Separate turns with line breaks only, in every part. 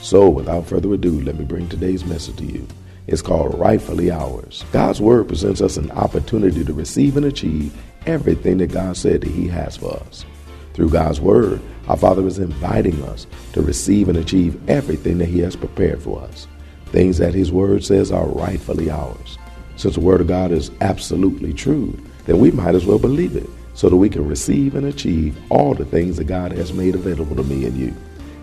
So, without further ado, let me bring today's message to you. It's called Rightfully Ours. God's Word presents us an opportunity to receive and achieve everything that God said that He has for us. Through God's Word, our Father is inviting us to receive and achieve everything that He has prepared for us. Things that His Word says are rightfully ours. Since the Word of God is absolutely true, then we might as well believe it so that we can receive and achieve all the things that God has made available to me and you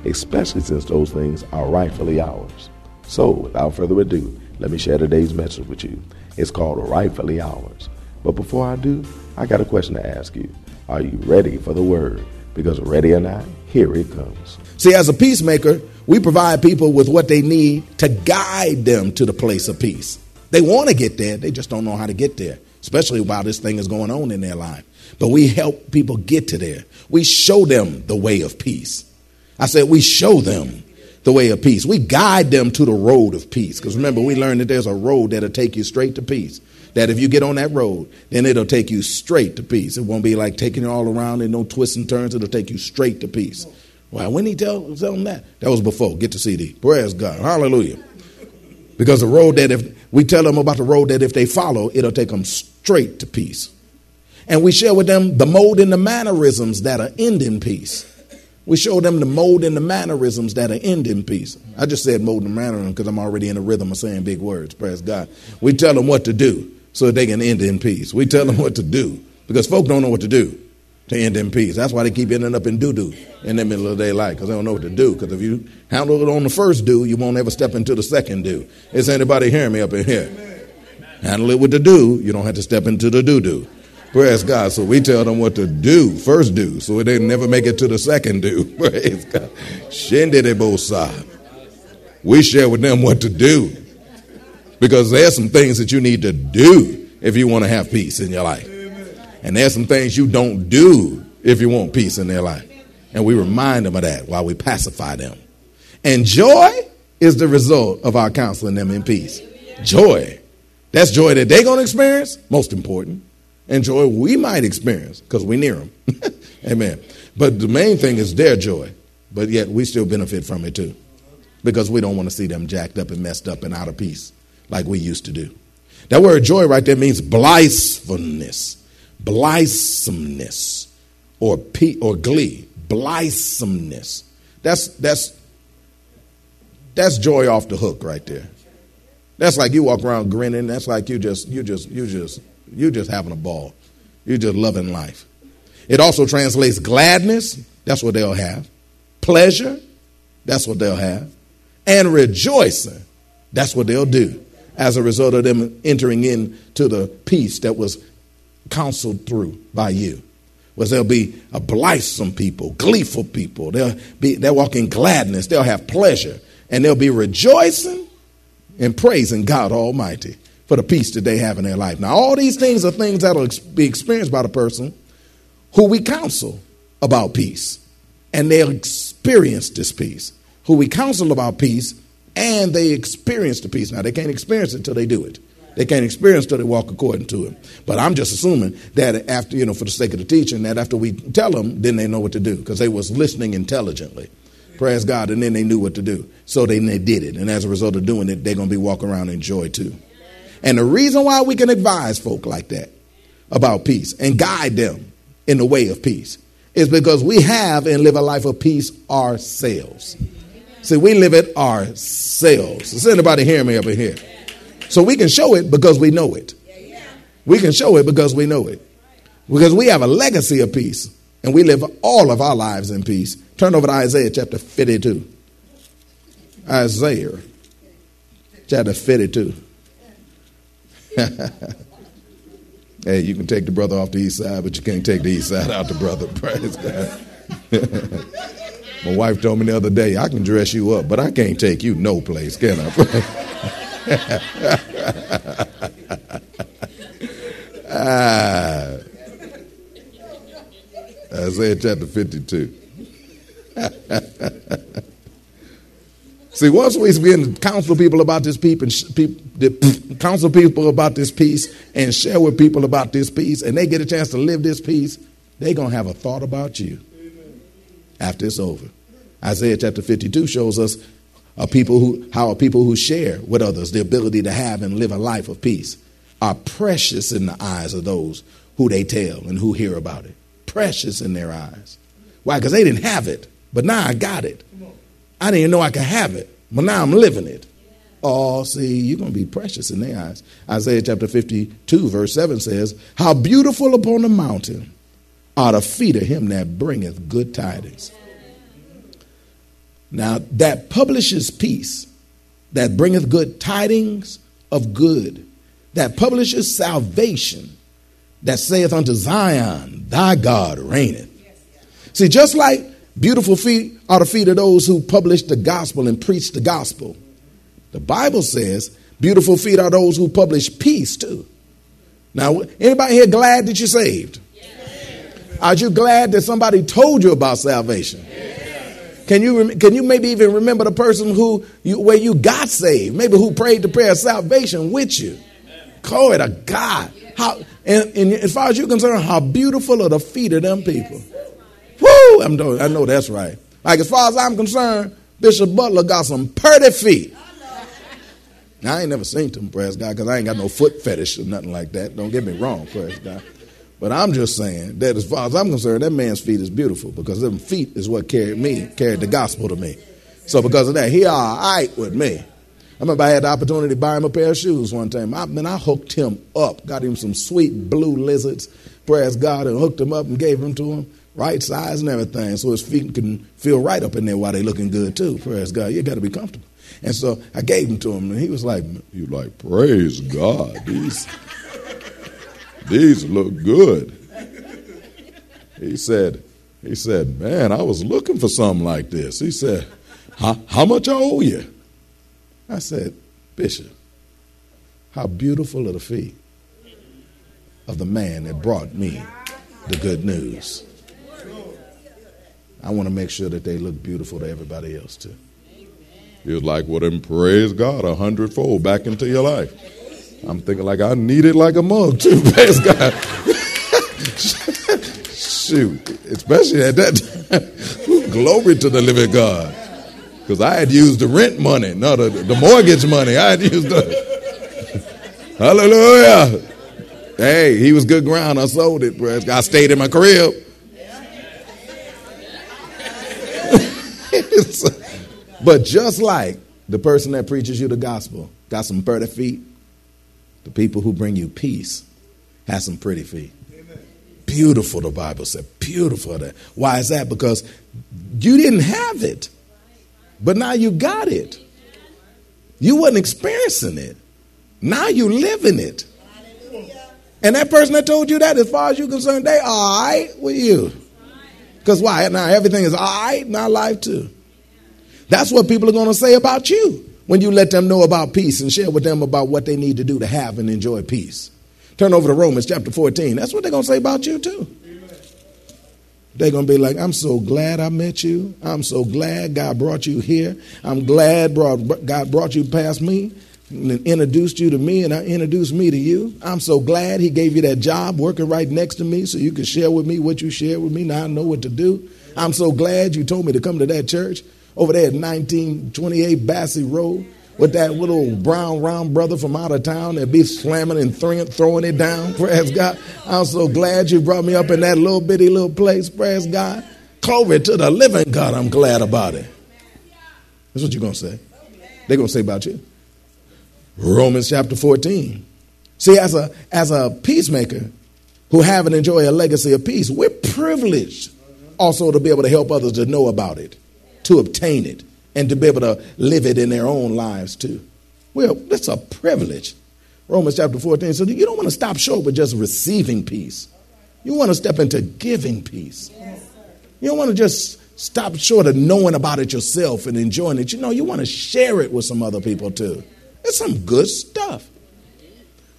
especially since those things are rightfully ours. So, without further ado, let me share today's message with you. It's called Rightfully Ours. But before I do, I got a question to ask you. Are you ready for the word? Because ready or not, here it comes.
See, as a peacemaker, we provide people with what they need to guide them to the place of peace. They want to get there, they just don't know how to get there, especially while this thing is going on in their life. But we help people get to there. We show them the way of peace. I said, we show them the way of peace. We guide them to the road of peace. Because remember, we learned that there's a road that'll take you straight to peace. That if you get on that road, then it'll take you straight to peace. It won't be like taking you all around and no twists and turns. It'll take you straight to peace. Well, when he tell, tell them that, that was before. Get the CD. Praise God. Hallelujah. Because the road that if we tell them about the road that if they follow, it'll take them straight to peace. And we share with them the mode and the mannerisms that are end in peace. We show them the mode and the mannerisms that are end in peace. I just said mode and mannerism because I'm already in the rhythm of saying big words. Praise God. We tell them what to do so they can end in peace. We tell them what to do because folk don't know what to do to end in peace. That's why they keep ending up in doo doo in the middle of their life because they don't know what to do. Because if you handle it on the first do, you won't ever step into the second do. Is anybody hearing me up in here? Handle it with the do, you don't have to step into the doo doo. Praise God. So we tell them what to do, first do, so they never make it to the second do. Praise God. Shendedebosa. We share with them what to do. Because there's some things that you need to do if you want to have peace in your life. And there's some things you don't do if you want peace in their life. And we remind them of that while we pacify them. And joy is the result of our counseling them in peace. Joy. That's joy that they're going to experience, most important and joy we might experience because we're near them. Amen. But the main thing is their joy, but yet we still benefit from it too because we don't want to see them jacked up and messed up and out of peace like we used to do. That word joy right there means blithesomeness, blithesomeness, or pe- or glee, blithesomeness. That's that's that's joy off the hook right there. That's like you walk around grinning. That's like you just you just you just you're just having a ball. You're just loving life. It also translates gladness. That's what they'll have. Pleasure. That's what they'll have. And rejoicing. That's what they'll do as a result of them entering into the peace that was counseled through by you. Was they'll be a blithesome people, gleeful people. They'll be they'll walk in gladness. They'll have pleasure, and they'll be rejoicing and praising God Almighty for the peace that they have in their life. Now, all these things are things that will be experienced by the person who we counsel about peace. And they'll experience this peace. Who we counsel about peace and they experience the peace. Now, they can't experience it until they do it. They can't experience until they walk according to it. But I'm just assuming that after, you know, for the sake of the teaching, that after we tell them, then they know what to do because they was listening intelligently. Praise God. And then they knew what to do. So they, they did it. And as a result of doing it, they're going to be walking around in joy too. And the reason why we can advise folk like that about peace and guide them in the way of peace is because we have and live a life of peace ourselves. See, we live it ourselves. Does anybody hear me in here? So we can show it because we know it. We can show it because we know it. Because we have a legacy of peace and we live all of our lives in peace. Turn over to Isaiah chapter 52. Isaiah chapter 52. hey, you can take the brother off the east side, but you can't take the east side out the brother. Praise God. My wife told me the other day, I can dress you up, but I can't take you no place, can I? ah. Isaiah chapter 52. See, once we begin to counsel people about this peace and counsel people about this peace and share with people about this peace, and they get a chance to live this peace, they're gonna have a thought about you after it's over. Isaiah chapter 52 shows us people who, how a people who share with others the ability to have and live a life of peace are precious in the eyes of those who they tell and who hear about it. Precious in their eyes. Why? Because they didn't have it, but now I got it. I didn't even know I could have it, but now I'm living it. Oh, see, you're going to be precious in their eyes. Isaiah chapter 52, verse 7 says, How beautiful upon the mountain are the feet of him that bringeth good tidings. Now, that publishes peace, that bringeth good tidings of good, that publishes salvation, that saith unto Zion, Thy God reigneth. See, just like Beautiful feet are the feet of those who publish the gospel and preach the gospel. The Bible says beautiful feet are those who publish peace too. Now, anybody here glad that you're saved? Yes. Are you glad that somebody told you about salvation? Yes. Can you can you maybe even remember the person who you, where you got saved? Maybe who prayed the prayer of salvation with you? Glory to God. How and, and as far as you're concerned, how beautiful are the feet of them people? Woo! I'm doing, I know that's right. Like as far as I'm concerned, Bishop Butler got some pretty feet. Now, I ain't never seen them, praise God, because I ain't got no foot fetish or nothing like that. Don't get me wrong, praise God. But I'm just saying that as far as I'm concerned, that man's feet is beautiful because them feet is what carried me, carried the gospel to me. So because of that, he all right with me. I remember I had the opportunity to buy him a pair of shoes one time. I mean, I hooked him up, got him some sweet blue lizards, praise God, and hooked him up and gave them to him right size and everything, so his feet can feel right up in there while they looking good too. Praise God. You got to be comfortable. And so I gave them to him, and he was like, "You like praise God? These these look good." He said, "He said, man, I was looking for something like this." He said, "How, how much I owe you?" I said, "Bishop, how beautiful are the feet of the man that brought me the good news." I want to make sure that they look beautiful to everybody else too. You're like, well, then praise God a hundredfold back into your life. I'm thinking like I need it like a mug too. Praise God. Shoot, especially at that. Glory to the living God. Because I had used the rent money, not the, the mortgage money. I had used the. Hallelujah. Hey, he was good ground. I sold it. Praise God. I stayed in my crib. But just like the person that preaches you the gospel got some pretty feet, the people who bring you peace have some pretty feet. Beautiful, the Bible said. Beautiful. That. Why is that? Because you didn't have it, but now you got it. You wasn't experiencing it. Now you live in it. And that person that told you that, as far as you're concerned, they all right with you. Because why? Now everything is all right in our life too. That's what people are going to say about you when you let them know about peace and share with them about what they need to do to have and enjoy peace. Turn over to Romans chapter 14. That's what they're going to say about you, too. They're going to be like, I'm so glad I met you. I'm so glad God brought you here. I'm glad God brought you past me introduced you to me, and I introduced me to you. I'm so glad He gave you that job working right next to me so you could share with me what you shared with me. Now I know what to do. I'm so glad you told me to come to that church over there at 1928 Basse Road with that little brown round brother from out of town that be slamming and throwing, throwing it down. Praise God. I'm so glad you brought me up in that little bitty little place. Praise God. Glory to the living God. I'm glad about it.
That's what you're going to say. They're going to say about you. Romans chapter 14. See, as a, as a peacemaker who have and enjoy a legacy of peace, we're privileged also to be able to help others to know about it, to obtain it, and to be able to live it in their own lives too. Well, that's a privilege. Romans chapter 14. So you don't want to stop short with just receiving peace. You want to step into giving peace. You don't want to just stop short of knowing about it yourself and enjoying it. You know, you want to share it with some other people too. It's some good stuff.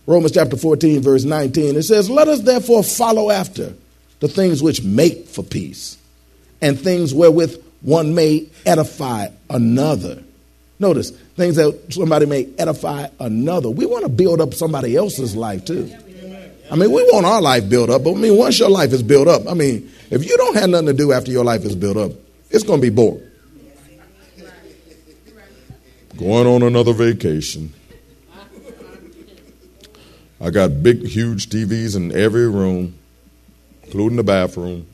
Romans chapter 14, verse 19, it says, Let us therefore follow after the things which make for peace and things wherewith one may edify another. Notice, things that somebody may edify another. We want to build up somebody else's life too. I mean, we want our life built up, but I mean, once your life is built up, I mean, if you don't have nothing to do after your life is built up, it's going to be boring. Going on another vacation. I got big, huge TVs in every room, including the bathroom.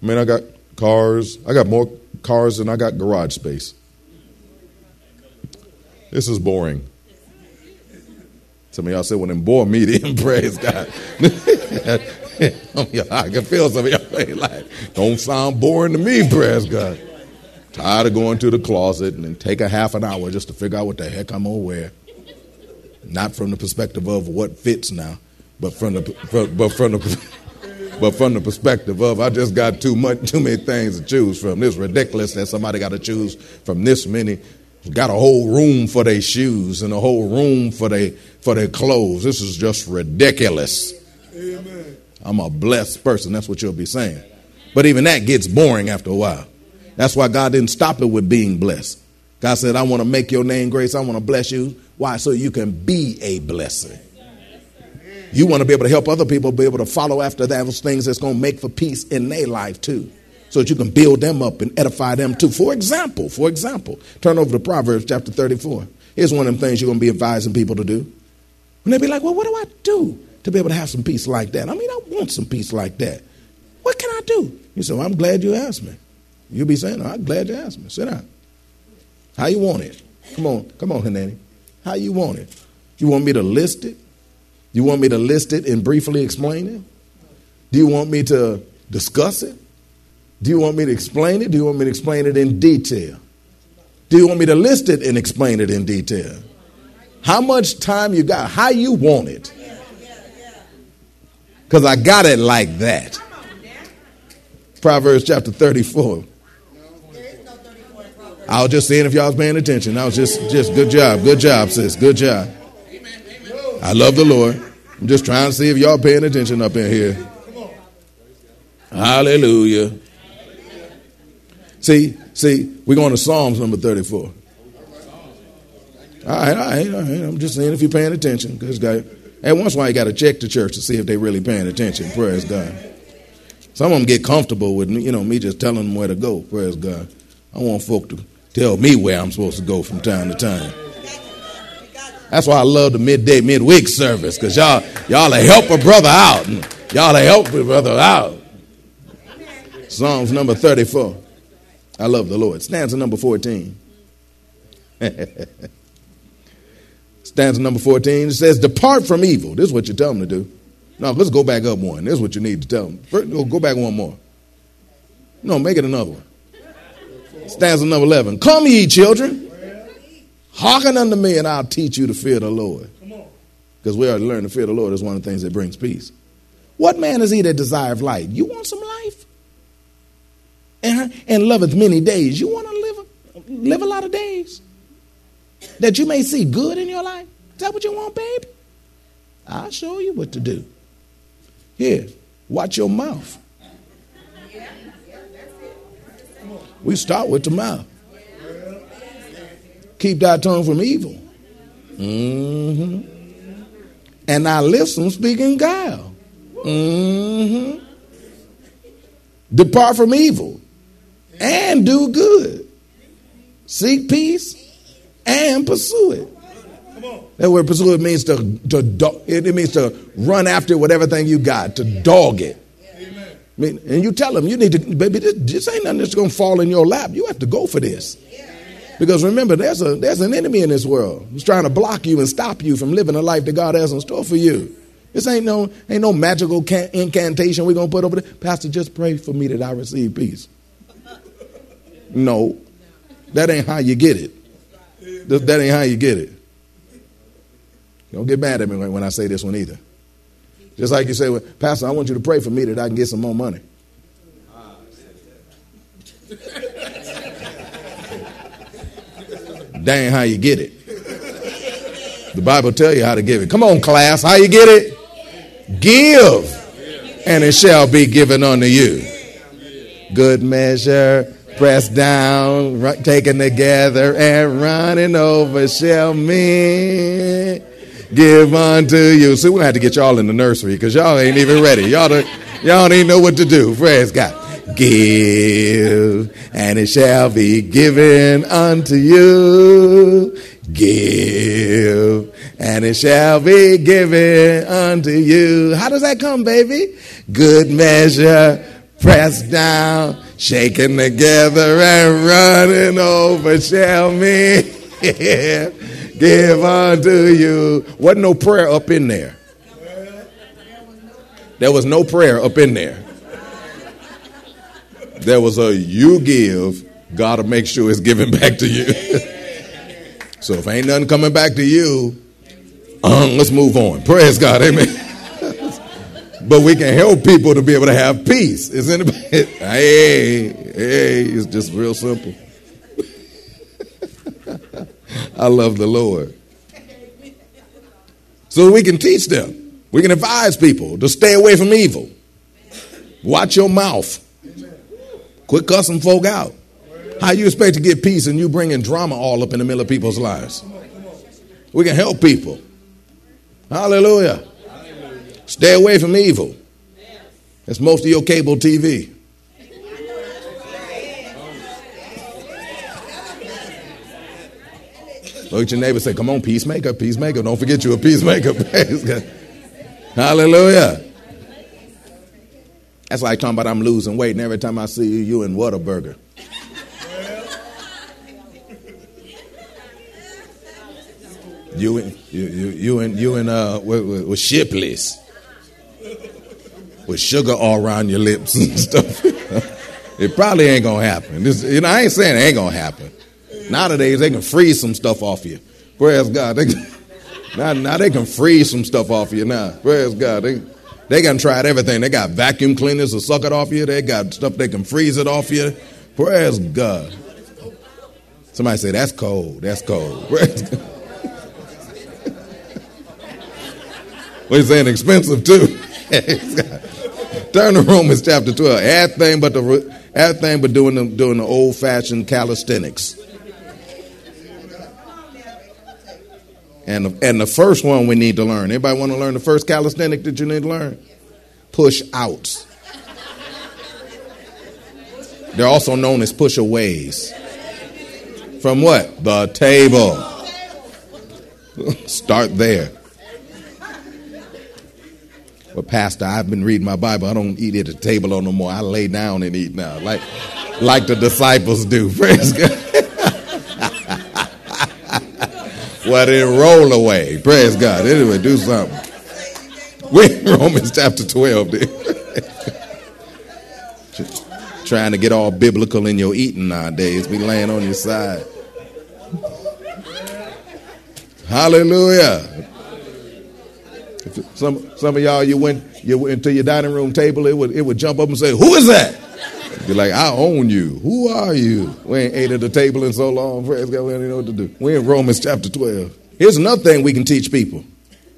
I mean, I got cars. I got more cars than I got garage space. This is boring. Some of y'all said, well, then bore me then, praise God. I can feel some of y'all like, don't sound boring to me, praise God. Tired of going to the closet and then take a half an hour just to figure out what the heck I'm going to wear. Not from the perspective of what fits now, but from the, but from the, but from the perspective of I just got too much, too many things to choose from. This ridiculous that somebody got to choose from this many. Got a whole room for their shoes and a whole room for their for their clothes. This is just ridiculous. Amen. I'm a blessed person. That's what you'll be saying. But even that gets boring after a while. That's why God didn't stop it with being blessed. God said, I want to make your name grace. I want to bless you. Why? So you can be a blessing. You want to be able to help other people be able to follow after those things that's going to make for peace in their life too. So that you can build them up and edify them too. For example, for example, turn over to Proverbs chapter 34. Here's one of them things you're going to be advising people to do. And they'd be like, well, what do I do to be able to have some peace like that? I mean, I want some peace like that. What can I do? You say, well, I'm glad you asked me. You'll be saying, I'm glad you asked me. Sit down. How you want it? Come on, come on, Hanani. How you want it? You want me to list it? You want me to list it and briefly explain it? Do you want me to discuss it? Do you want me to explain it? Do you want me to explain it in detail? Do you want me to list it and explain it in detail? How much time you got? How you want it? Because I got it like that. Proverbs chapter 34. I was just saying if y'all was paying attention. I was just, just good job. Good job, sis. Good job. I love the Lord. I'm just trying to see if y'all paying attention up in here. Hallelujah. See, see, we're going to Psalms number 34. All right, all right, all right. I'm just saying if you're paying attention. Because God, and once in you got to check the church to see if they're really paying attention. Praise God. Some of them get comfortable with me, you know, me just telling them where to go. Praise God. I want folk to tell me where I'm supposed to go from time to time. That's why I love the midday, midweek service, because y'all, y'all help a brother out. And Y'all help a brother out. Psalms number 34. I love the Lord. Stanza number 14. Stanza number 14. It says, Depart from evil. This is what you tell them to do. No, let's go back up one. This is what you need to tell them. Go back one more. No, make it another one. Stanza number 11. Come, ye children, hearken unto me, and I'll teach you to fear the Lord. Because we are to learn to fear the Lord is one of the things that brings peace. What man is he that desireth life? You want some life? And, and loveth many days. You want to live, live a lot of days? That you may see good in your life? Is that what you want, baby? I'll show you what to do. Here, watch your mouth. We start with the mouth. Keep thy tongue from evil. Mm-hmm. And lips from speaking guile. Mm-hmm. Depart from evil and do good. Seek peace and pursue it. That word pursue it means to, to it means to run after whatever thing you got, to dog it. I mean, and you tell them you need to, baby, this, this ain't nothing that's going to fall in your lap. You have to go for this. Because remember, there's a there's an enemy in this world who's trying to block you and stop you from living the life that God has in store for you. This ain't no ain't no magical can- incantation we're gonna put over there. Pastor, just pray for me that I receive peace. No, that ain't how you get it. That ain't how you get it. Don't get mad at me when I say this one either. Just like you say, well, Pastor, I want you to pray for me that I can get some more money. ain't how you get it. The Bible tell you how to give it. Come on, class, how you get it? Give, and it shall be given unto you. Good measure, pressed down, taken together, and running over shall men give unto you. So gonna have to get y'all in the nursery because y'all ain't even ready. Y'all don't, y'all even know what to do. Praise God. Give, and it shall be given unto you. Give, and it shall be given unto you. How does that come, baby? Good measure, pressed down, shaken together, and running over shall me give unto you. Wasn't no prayer up in there. There was no prayer up in there. There was a you give, God will make sure it's given back to you. so if ain't nothing coming back to you, um, let's move on. Praise God, amen. but we can help people to be able to have peace. Is anybody? Hey, hey, it's just real simple. I love the Lord. So we can teach them. We can advise people to stay away from evil. Watch your mouth. Quit cussing folk out. How you expect to get peace and you bringing drama all up in the middle of people's lives? We can help people. Hallelujah. Stay away from evil. That's most of your cable TV. Look at your neighbor say, Come on, peacemaker, peacemaker. Don't forget you're a peacemaker. Hallelujah. That's like talking about I'm losing weight, and every time I see you, you in Whataburger. You and you, you, you and you and uh with, with, with Shipley's with sugar all around your lips and stuff. it probably ain't gonna happen. This, you know, I ain't saying it ain't gonna happen. Nowadays they can freeze some stuff off you. Praise God. They, now, now they can freeze some stuff off you now. Praise God. They, they got tried everything. They got vacuum cleaners to suck it off you. They got stuff they can freeze it off you. Praise God. Somebody say, that's cold. That's cold. Praise God. We're saying expensive too. Turn to Romans chapter 12. Everything but the everything but doing the doing the old fashioned calisthenics. And the, and the first one we need to learn. Anybody want to learn the first calisthenic that you need to learn? Push outs. They're also known as push aways. From what? The table. Start there. But Pastor, I've been reading my Bible. I don't eat at the table no more. I lay down and eat now, like like the disciples do. Praise God. Well, then roll away. Praise God. Anyway, do something. We're in Romans chapter 12. dude. Trying to get all biblical in your eating nowadays. Be laying on your side. Hallelujah. Some some of y'all, you went you went to your dining room table, it would it would jump up and say, "Who is that?" You're like, "I own you. Who are you?" We ain't ate at the table in so long. Praise God, we don't even know what to do. We're in Romans chapter 12. Here's another thing we can teach people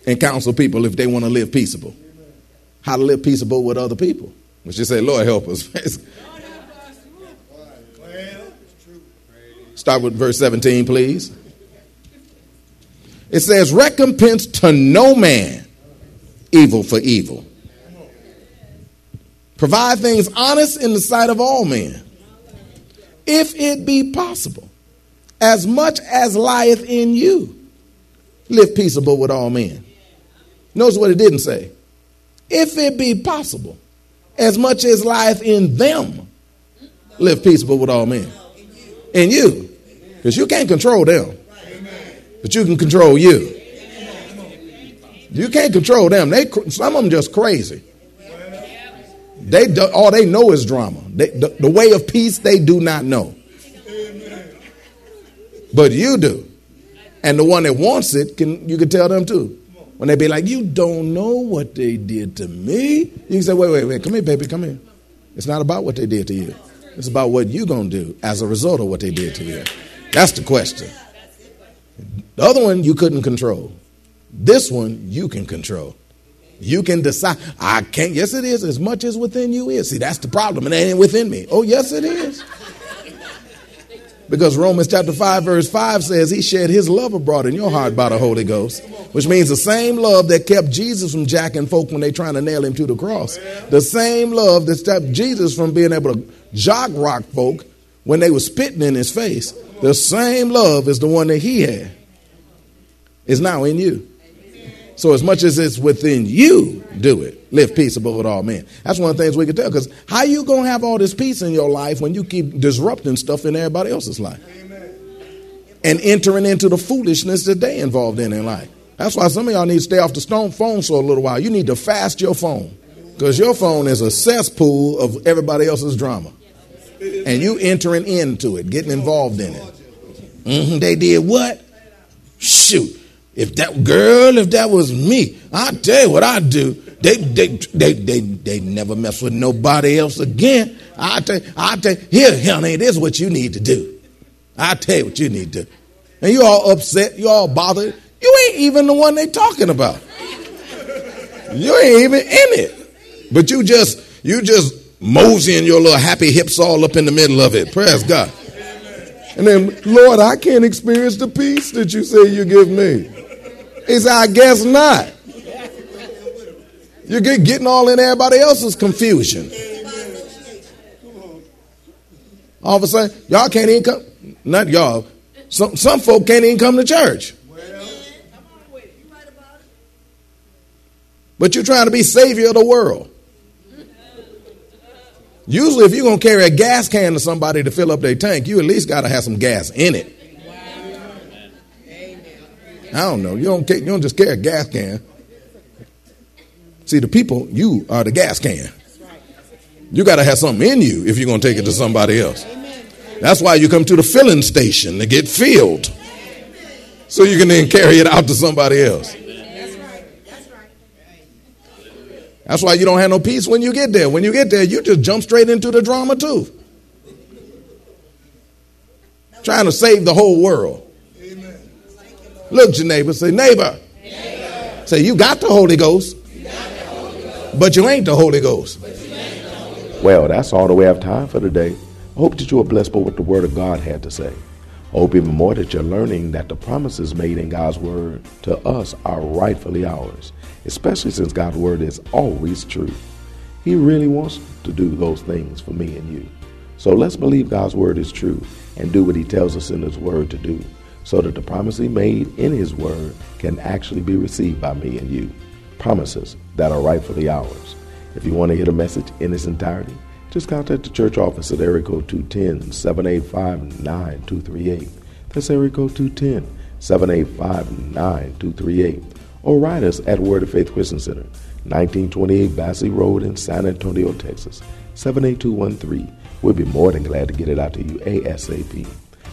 and counsel people if they want to live peaceable. How to live peaceable with other people. We should say, "Lord help us." Start with verse 17, please. It says, Recompense to no man evil for evil. Provide things honest in the sight of all men, if it be possible, as much as lieth in you. Live peaceable with all men. Notice what it didn't say. If it be possible, as much as life in them. Live peaceable with all men. In you. Because you can't control them. But you can control you. You can't control them. They some of them just crazy. They do, all they know is drama. They, the, the way of peace they do not know. But you do. And the one that wants it can you can tell them too. When they be like, you don't know what they did to me. You can say, wait, wait, wait, come here, baby, come here. It's not about what they did to you. It's about what you gonna do as a result of what they did to you. That's the question. The other one you couldn't control. This one you can control. You can decide. I can't. Yes, it is. As much as within you is. See, that's the problem. And it ain't within me. Oh, yes, it is. Because Romans chapter 5, verse 5 says, He shed His love abroad in your heart by the Holy Ghost, which means the same love that kept Jesus from jacking folk when they trying to nail him to the cross. The same love that stopped Jesus from being able to jock rock folk when they were spitting in his face. The same love is the one that He had, is now in you. So as much as it's within you, do it. Live peaceable with all men. That's one of the things we can tell. Because how you gonna have all this peace in your life when you keep disrupting stuff in everybody else's life, and entering into the foolishness that they involved in in life? That's why some of y'all need to stay off the stone phone for a little while. You need to fast your phone because your phone is a cesspool of everybody else's drama, and you entering into it, getting involved in it. Mm-hmm, they did what? Shoot. If that girl, if that was me, I tell you what I do. They they they they they never mess with nobody else again. I tell I tell here, honey, this is what you need to do. I tell you what you need to. do. And you all upset, you all bothered. You ain't even the one they talking about. You ain't even in it. But you just you just moseying your little happy hips all up in the middle of it. Praise God. And then, Lord, I can't experience the peace that you say you give me. He said, I guess not. You're getting all in everybody else's confusion. All of a sudden, y'all can't even come. Not y'all. Some, some folk can't even come to church. But you're trying to be savior of the world. Usually, if you're going to carry a gas can to somebody to fill up their tank, you at least got to have some gas in it. I don't know. You don't, you don't just carry a gas can. See, the people, you are the gas can. You got to have something in you if you're going to take it to somebody else. That's why you come to the filling station to get filled. So you can then carry it out to somebody else. That's why you don't have no peace when you get there. When you get there, you just jump straight into the drama too. Trying to save the whole world. Look at your neighbor. Say, neighbor. neighbor. Say, you got the Holy Ghost, Holy Ghost. but you ain't the Holy Ghost.
Well, that's all the way I have time for today. I hope that you are blessed by what the Word of God had to say. Hope even more that you're learning that the promises made in God's Word to us are rightfully ours especially since God's word is always true. He really wants to do those things for me and you. So let's believe God's word is true and do what he tells us in his word to do so that the promise he made in his word can actually be received by me and you. Promises that are rightfully ours. If you want to hear the message in its entirety, just contact the church office at area code 210 785 9238. That's area code 210 785 9238 or write us at Word of Faith Christian Center, 1928 Basse Road in San Antonio, Texas, 78213. We'll be more than glad to get it out to you ASAP.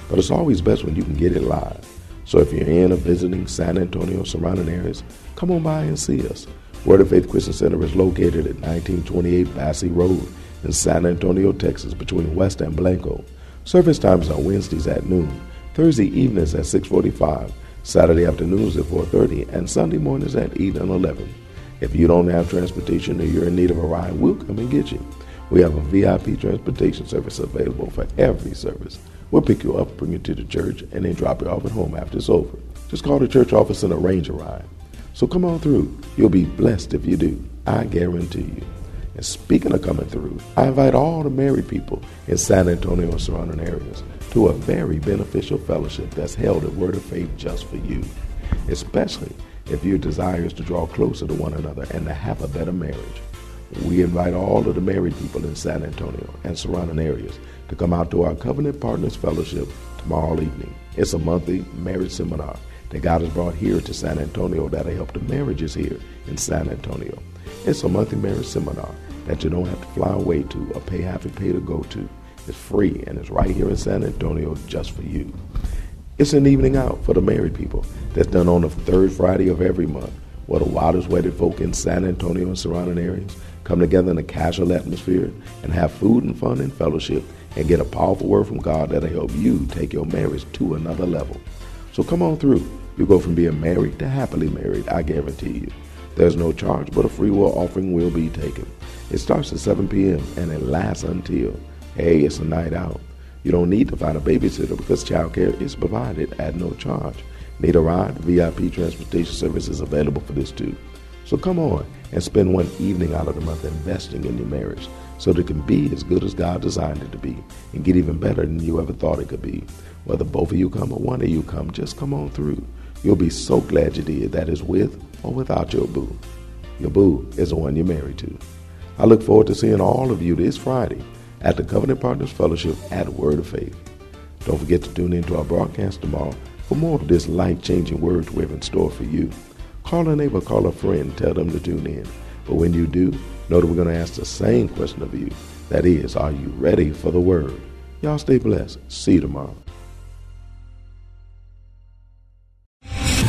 But it's always best when you can get it live. So if you're in or visiting San Antonio surrounding areas, come on by and see us. Word of Faith Christian Center is located at 1928 Basse Road in San Antonio, Texas, between West and Blanco. Service times are Wednesdays at noon, Thursday evenings at 645, Saturday afternoons at 4.30, and Sunday mornings at 8 and 11. If you don't have transportation or you're in need of a ride, we'll come and get you. We have a VIP transportation service available for every service. We'll pick you up, bring you to the church, and then drop you off at home after it's over. Just call the church office and arrange a ride. So come on through. You'll be blessed if you do. I guarantee you. And speaking of coming through, I invite all the married people in San Antonio and surrounding areas to a very beneficial fellowship that's held at Word of Faith just for you, especially if your desire is to draw closer to one another and to have a better marriage. we invite all of the married people in San Antonio and surrounding areas to come out to our Covenant Partners Fellowship tomorrow evening. It's a monthly marriage seminar that God has brought here to San Antonio that'll help the marriages here in San Antonio. It's a monthly marriage seminar that you don't have to fly away to or pay half a pay to go to. It's free and it's right here in San Antonio just for you. It's an evening out for the married people that's done on the third Friday of every month, where the wildest wedded folk in San Antonio and surrounding areas come together in a casual atmosphere and have food and fun and fellowship and get a powerful word from God that'll help you take your marriage to another level. So come on through. You go from being married to happily married, I guarantee you. There's no charge, but a free will offering will be taken. It starts at 7 p.m. and it lasts until, hey, it's a night out. You don't need to find a babysitter because childcare is provided at no charge. Need a ride? VIP transportation service is available for this too. So come on and spend one evening out of the month investing in your marriage so that it can be as good as God designed it to be and get even better than you ever thought it could be. Whether both of you come or one of you come, just come on through. You'll be so glad you did. That is with or without your boo. Your boo is the one you're married to. I look forward to seeing all of you this Friday at the Covenant Partners Fellowship at Word of Faith. Don't forget to tune in to our broadcast tomorrow for more of this life changing word we have in store for you. Call a neighbor, call a friend, tell them to tune in. But when you do, know that we're going to ask the same question of you. That is, are you ready for the word? Y'all stay blessed. See you tomorrow.